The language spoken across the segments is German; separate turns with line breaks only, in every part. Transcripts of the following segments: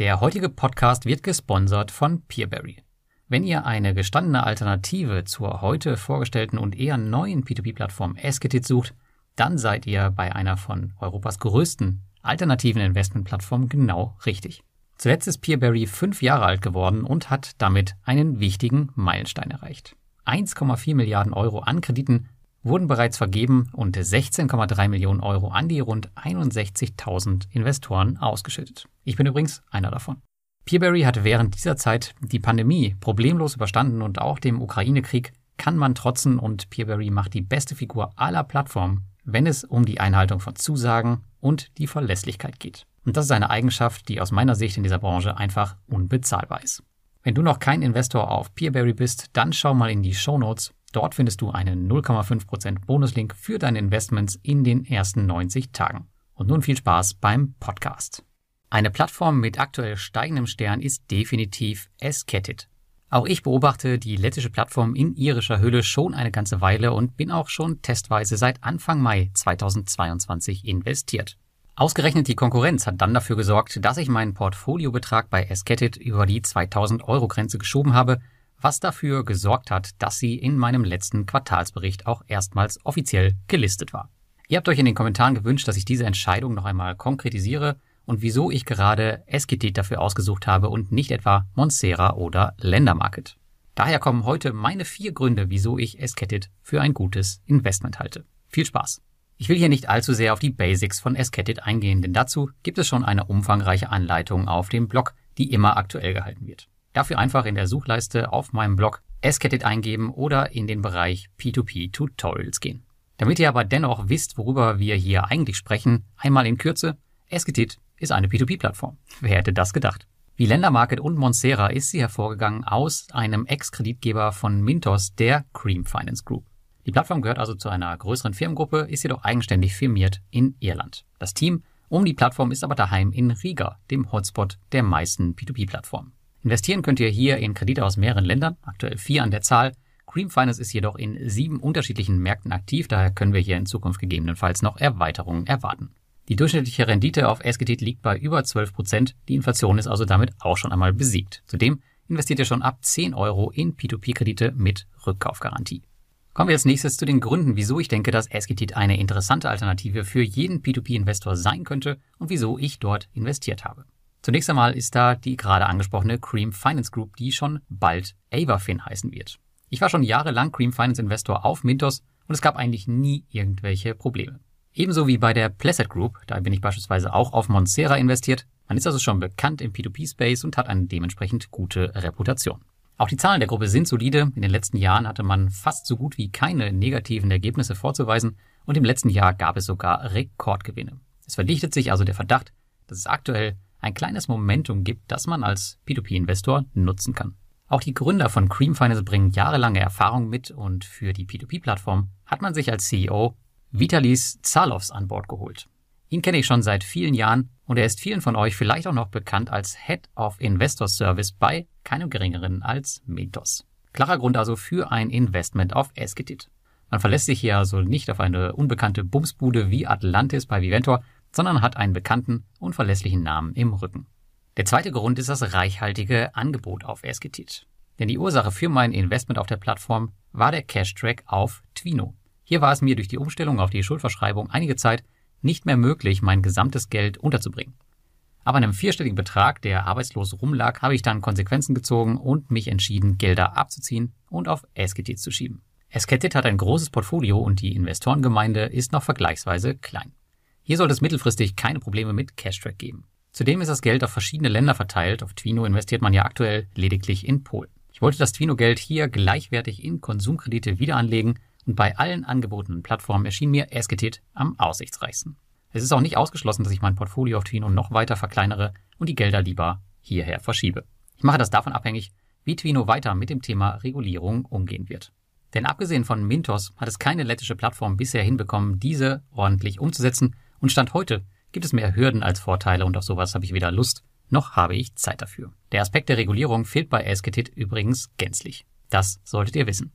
Der heutige Podcast wird gesponsert von Peerberry. Wenn ihr eine gestandene Alternative zur heute vorgestellten und eher neuen P2P-Plattform Esketit sucht, dann seid ihr bei einer von Europas größten alternativen Investmentplattformen genau richtig. Zuletzt ist Peerberry fünf Jahre alt geworden und hat damit einen wichtigen Meilenstein erreicht. 1,4 Milliarden Euro an Krediten wurden bereits vergeben und 16,3 Millionen Euro an die rund 61.000 Investoren ausgeschüttet. Ich bin übrigens einer davon. Peerberry hat während dieser Zeit die Pandemie problemlos überstanden und auch dem Ukraine-Krieg kann man trotzen und Peerberry macht die beste Figur aller Plattformen, wenn es um die Einhaltung von Zusagen und die Verlässlichkeit geht. Und das ist eine Eigenschaft, die aus meiner Sicht in dieser Branche einfach unbezahlbar ist. Wenn du noch kein Investor auf Peerberry bist, dann schau mal in die Show Notes Dort findest du einen 0,5% Bonuslink für deine Investments in den ersten 90 Tagen. Und nun viel Spaß beim Podcast. Eine Plattform mit aktuell steigendem Stern ist definitiv Esketit. Auch ich beobachte die lettische Plattform in irischer Hülle schon eine ganze Weile und bin auch schon testweise seit Anfang Mai 2022 investiert. Ausgerechnet die Konkurrenz hat dann dafür gesorgt, dass ich meinen Portfoliobetrag bei Esketit über die 2000 Euro Grenze geschoben habe was dafür gesorgt hat, dass sie in meinem letzten Quartalsbericht auch erstmals offiziell gelistet war. Ihr habt euch in den Kommentaren gewünscht, dass ich diese Entscheidung noch einmal konkretisiere und wieso ich gerade SGT dafür ausgesucht habe und nicht etwa Monsera oder Ländermarket. Daher kommen heute meine vier Gründe, wieso ich Esketit für ein gutes Investment halte. Viel Spaß! Ich will hier nicht allzu sehr auf die Basics von Esketit eingehen, denn dazu gibt es schon eine umfangreiche Anleitung auf dem Blog, die immer aktuell gehalten wird. Dafür einfach in der Suchleiste auf meinem Blog Esketit eingeben oder in den Bereich P2P Tutorials gehen. Damit ihr aber dennoch wisst, worüber wir hier eigentlich sprechen, einmal in Kürze, Esketit ist eine P2P-Plattform. Wer hätte das gedacht? Wie Ländermarket und Monsera ist sie hervorgegangen aus einem Ex-Kreditgeber von Mintos, der Cream Finance Group. Die Plattform gehört also zu einer größeren Firmengruppe, ist jedoch eigenständig firmiert in Irland. Das Team um die Plattform ist aber daheim in Riga, dem Hotspot der meisten P2P-Plattformen. Investieren könnt ihr hier in Kredite aus mehreren Ländern, aktuell vier an der Zahl. Cream Finance ist jedoch in sieben unterschiedlichen Märkten aktiv, daher können wir hier in Zukunft gegebenenfalls noch Erweiterungen erwarten. Die durchschnittliche Rendite auf Esketit liegt bei über 12 Prozent, die Inflation ist also damit auch schon einmal besiegt. Zudem investiert ihr schon ab 10 Euro in P2P-Kredite mit Rückkaufgarantie. Kommen wir als nächstes zu den Gründen, wieso ich denke, dass Esketit eine interessante Alternative für jeden P2P-Investor sein könnte und wieso ich dort investiert habe. Zunächst einmal ist da die gerade angesprochene Cream Finance Group, die schon bald Avafin heißen wird. Ich war schon jahrelang Cream Finance Investor auf Mintos und es gab eigentlich nie irgendwelche Probleme. Ebenso wie bei der Placid Group, da bin ich beispielsweise auch auf Monsera investiert. Man ist also schon bekannt im P2P-Space und hat eine dementsprechend gute Reputation. Auch die Zahlen der Gruppe sind solide. In den letzten Jahren hatte man fast so gut wie keine negativen Ergebnisse vorzuweisen und im letzten Jahr gab es sogar Rekordgewinne. Es verdichtet sich also der Verdacht, dass es aktuell ein kleines Momentum gibt, das man als P2P-Investor nutzen kann. Auch die Gründer von Cream Finance bringen jahrelange Erfahrung mit und für die P2P-Plattform hat man sich als CEO Vitalis Zalovs an Bord geholt. Ihn kenne ich schon seit vielen Jahren und er ist vielen von euch vielleicht auch noch bekannt als Head of Investor Service bei keinem geringeren als Mintos. Klarer Grund also für ein Investment auf Esketit. Man verlässt sich hier also nicht auf eine unbekannte Bumsbude wie Atlantis bei Viventor, sondern hat einen bekannten und verlässlichen Namen im Rücken. Der zweite Grund ist das reichhaltige Angebot auf Esketit. Denn die Ursache für mein Investment auf der Plattform war der Cash-Track auf Twino. Hier war es mir durch die Umstellung auf die Schuldverschreibung einige Zeit nicht mehr möglich, mein gesamtes Geld unterzubringen. Aber einem vierstelligen Betrag, der arbeitslos rumlag, habe ich dann Konsequenzen gezogen und mich entschieden, Gelder abzuziehen und auf Esketit zu schieben. Esketit hat ein großes Portfolio und die Investorengemeinde ist noch vergleichsweise klein. Hier sollte es mittelfristig keine Probleme mit Cashtrack geben. Zudem ist das Geld auf verschiedene Länder verteilt. Auf Twino investiert man ja aktuell lediglich in Polen. Ich wollte das Twino-Geld hier gleichwertig in Konsumkredite wieder anlegen und bei allen angebotenen Plattformen erschien mir Esketit am aussichtsreichsten. Es ist auch nicht ausgeschlossen, dass ich mein Portfolio auf Twino noch weiter verkleinere und die Gelder lieber hierher verschiebe. Ich mache das davon abhängig, wie Twino weiter mit dem Thema Regulierung umgehen wird. Denn abgesehen von Mintos hat es keine lettische Plattform bisher hinbekommen, diese ordentlich umzusetzen und Stand heute gibt es mehr Hürden als Vorteile und auf sowas habe ich weder Lust noch habe ich Zeit dafür. Der Aspekt der Regulierung fehlt bei Esketit übrigens gänzlich. Das solltet ihr wissen.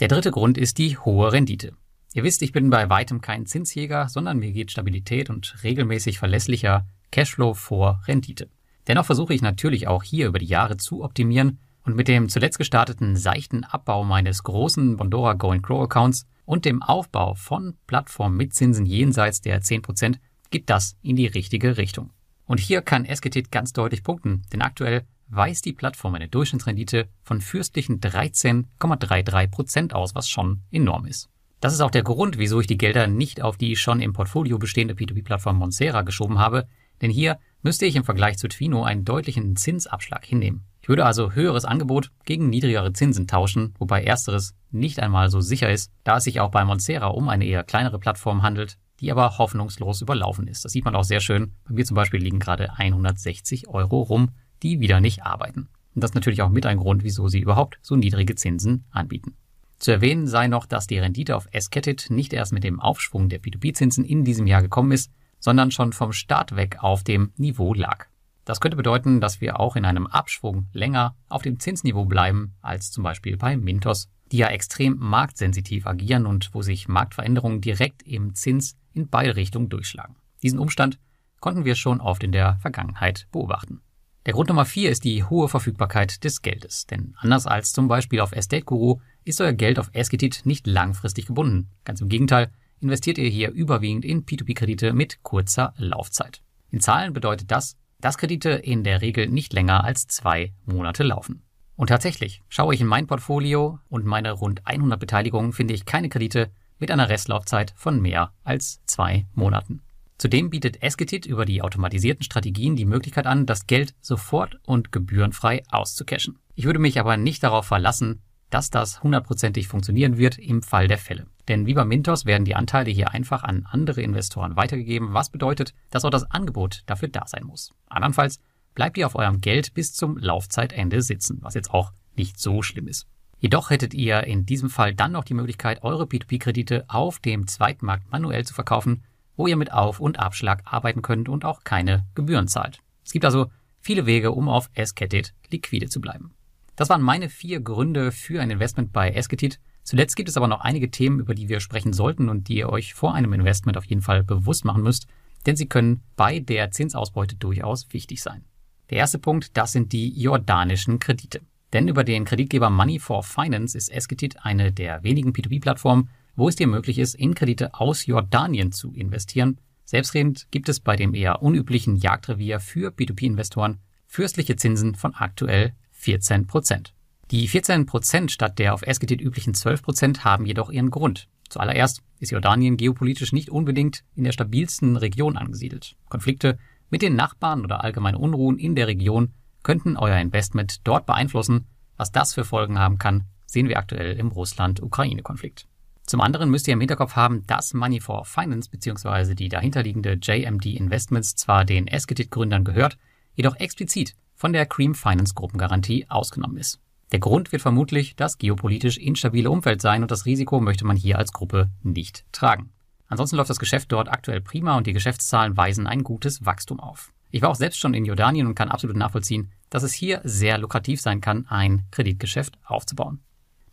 Der dritte Grund ist die hohe Rendite. Ihr wisst, ich bin bei weitem kein Zinsjäger, sondern mir geht Stabilität und regelmäßig verlässlicher Cashflow vor Rendite. Dennoch versuche ich natürlich auch hier über die Jahre zu optimieren und mit dem zuletzt gestarteten seichten Abbau meines großen Bondora Go Grow Accounts und dem Aufbau von Plattformen mit Zinsen jenseits der 10% geht das in die richtige Richtung. Und hier kann Esketit ganz deutlich punkten, denn aktuell weist die Plattform eine Durchschnittsrendite von fürstlichen 13,33% aus, was schon enorm ist. Das ist auch der Grund, wieso ich die Gelder nicht auf die schon im Portfolio bestehende P2P-Plattform Monsera geschoben habe, denn hier müsste ich im Vergleich zu Twino einen deutlichen Zinsabschlag hinnehmen. Ich würde also höheres Angebot gegen niedrigere Zinsen tauschen, wobei ersteres nicht einmal so sicher ist, da es sich auch bei Monsera um eine eher kleinere Plattform handelt, die aber hoffnungslos überlaufen ist. Das sieht man auch sehr schön. Bei mir zum Beispiel liegen gerade 160 Euro rum, die wieder nicht arbeiten. Und das ist natürlich auch mit ein Grund, wieso sie überhaupt so niedrige Zinsen anbieten. Zu erwähnen sei noch, dass die Rendite auf Esketit nicht erst mit dem Aufschwung der P2P-Zinsen in diesem Jahr gekommen ist, sondern schon vom Start weg auf dem Niveau lag. Das könnte bedeuten, dass wir auch in einem Abschwung länger auf dem Zinsniveau bleiben als zum Beispiel bei Mintos, die ja extrem marktsensitiv agieren und wo sich Marktveränderungen direkt im Zins in beide Richtungen durchschlagen. Diesen Umstand konnten wir schon oft in der Vergangenheit beobachten. Der Grund Nummer vier ist die hohe Verfügbarkeit des Geldes. Denn anders als zum Beispiel auf Estate Guru ist euer Geld auf Esketit nicht langfristig gebunden. Ganz im Gegenteil, investiert ihr hier überwiegend in P2P-Kredite mit kurzer Laufzeit. In Zahlen bedeutet das, dass Kredite in der Regel nicht länger als zwei Monate laufen. Und tatsächlich, schaue ich in mein Portfolio und meine rund 100 Beteiligungen, finde ich keine Kredite mit einer Restlaufzeit von mehr als zwei Monaten. Zudem bietet Esketit über die automatisierten Strategien die Möglichkeit an, das Geld sofort und gebührenfrei auszucashen. Ich würde mich aber nicht darauf verlassen, dass das hundertprozentig funktionieren wird im Fall der Fälle. Denn wie bei Mintos werden die Anteile hier einfach an andere Investoren weitergegeben, was bedeutet, dass auch das Angebot dafür da sein muss. Andernfalls bleibt ihr auf eurem Geld bis zum Laufzeitende sitzen, was jetzt auch nicht so schlimm ist. Jedoch hättet ihr in diesem Fall dann noch die Möglichkeit, eure P2P-Kredite auf dem Zweitmarkt manuell zu verkaufen, wo ihr mit Auf- und Abschlag arbeiten könnt und auch keine Gebühren zahlt. Es gibt also viele Wege, um auf Esketit liquide zu bleiben. Das waren meine vier Gründe für ein Investment bei Esketit. Zuletzt gibt es aber noch einige Themen, über die wir sprechen sollten und die ihr euch vor einem Investment auf jeden Fall bewusst machen müsst, denn sie können bei der Zinsausbeute durchaus wichtig sein. Der erste Punkt, das sind die jordanischen Kredite. Denn über den Kreditgeber Money for Finance ist Esketit eine der wenigen P2P-Plattformen, wo es dir möglich ist, in Kredite aus Jordanien zu investieren. Selbstredend gibt es bei dem eher unüblichen Jagdrevier für P2P-Investoren fürstliche Zinsen von aktuell 14 Prozent. Die 14 Prozent statt der auf Esketit üblichen 12 Prozent haben jedoch ihren Grund. Zuallererst ist Jordanien geopolitisch nicht unbedingt in der stabilsten Region angesiedelt. Konflikte mit den Nachbarn oder allgemeine Unruhen in der Region könnten euer Investment dort beeinflussen. Was das für Folgen haben kann, sehen wir aktuell im Russland-Ukraine-Konflikt. Zum anderen müsst ihr im Hinterkopf haben, dass Money for Finance bzw. die dahinterliegende JMD Investments zwar den Esketit-Gründern gehört, jedoch explizit von der Cream Finance Gruppengarantie ausgenommen ist. Der Grund wird vermutlich das geopolitisch instabile Umfeld sein und das Risiko möchte man hier als Gruppe nicht tragen. Ansonsten läuft das Geschäft dort aktuell prima und die Geschäftszahlen weisen ein gutes Wachstum auf. Ich war auch selbst schon in Jordanien und kann absolut nachvollziehen, dass es hier sehr lukrativ sein kann, ein Kreditgeschäft aufzubauen.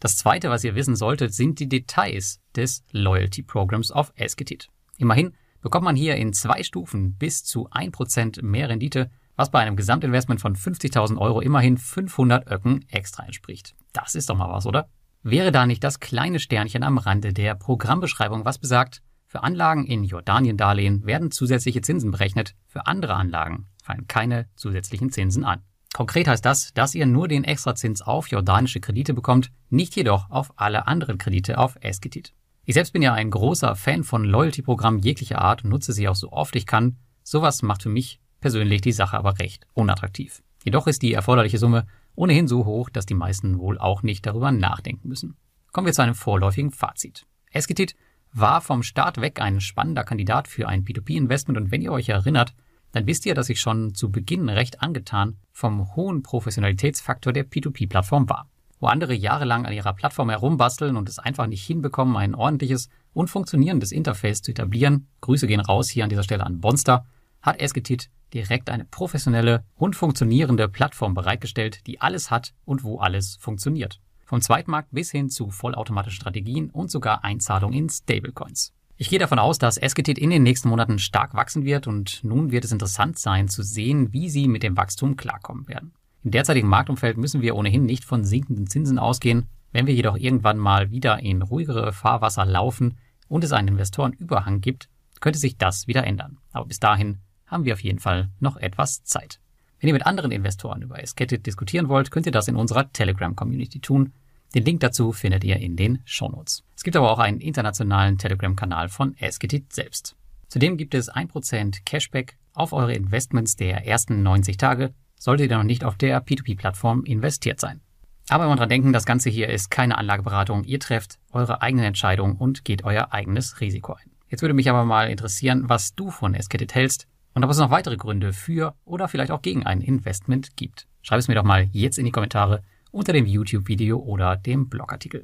Das zweite, was ihr wissen solltet, sind die Details des Loyalty Programs auf Esketit. Immerhin bekommt man hier in zwei Stufen bis zu 1% mehr Rendite was bei einem Gesamtinvestment von 50.000 Euro immerhin 500 Öcken extra entspricht. Das ist doch mal was, oder? Wäre da nicht das kleine Sternchen am Rande der Programmbeschreibung, was besagt, für Anlagen in Jordanien-Darlehen werden zusätzliche Zinsen berechnet, für andere Anlagen fallen keine zusätzlichen Zinsen an. Konkret heißt das, dass ihr nur den Extrazins auf jordanische Kredite bekommt, nicht jedoch auf alle anderen Kredite auf Esketit. Ich selbst bin ja ein großer Fan von Loyalty-Programmen jeglicher Art und nutze sie auch so oft ich kann. Sowas macht für mich persönlich die Sache aber recht unattraktiv. Jedoch ist die erforderliche Summe ohnehin so hoch, dass die meisten wohl auch nicht darüber nachdenken müssen. Kommen wir zu einem vorläufigen Fazit. Esketit war vom Start weg ein spannender Kandidat für ein P2P-Investment und wenn ihr euch erinnert, dann wisst ihr, dass ich schon zu Beginn recht angetan vom hohen Professionalitätsfaktor der P2P-Plattform war. Wo andere jahrelang an ihrer Plattform herumbasteln und es einfach nicht hinbekommen, ein ordentliches und funktionierendes Interface zu etablieren, Grüße gehen raus hier an dieser Stelle an Bonster, hat Esketit direkt eine professionelle und funktionierende Plattform bereitgestellt, die alles hat und wo alles funktioniert. Vom Zweitmarkt bis hin zu vollautomatischen Strategien und sogar Einzahlung in Stablecoins. Ich gehe davon aus, dass Esketit in den nächsten Monaten stark wachsen wird und nun wird es interessant sein zu sehen, wie sie mit dem Wachstum klarkommen werden. Im derzeitigen Marktumfeld müssen wir ohnehin nicht von sinkenden Zinsen ausgehen. Wenn wir jedoch irgendwann mal wieder in ruhigere Fahrwasser laufen und es einen Investorenüberhang gibt, könnte sich das wieder ändern. Aber bis dahin haben wir auf jeden Fall noch etwas Zeit. Wenn ihr mit anderen Investoren über Esketit diskutieren wollt, könnt ihr das in unserer Telegram-Community tun. Den Link dazu findet ihr in den Shownotes. Es gibt aber auch einen internationalen Telegram-Kanal von Esketit selbst. Zudem gibt es 1% Cashback auf eure Investments der ersten 90 Tage, solltet ihr noch nicht auf der P2P-Plattform investiert sein. Aber immer dran denken, das Ganze hier ist keine Anlageberatung. Ihr trefft eure eigene Entscheidung und geht euer eigenes Risiko ein. Jetzt würde mich aber mal interessieren, was du von Esketit hältst und ob es noch weitere Gründe für oder vielleicht auch gegen ein Investment gibt. Schreib es mir doch mal jetzt in die Kommentare unter dem YouTube-Video oder dem Blogartikel.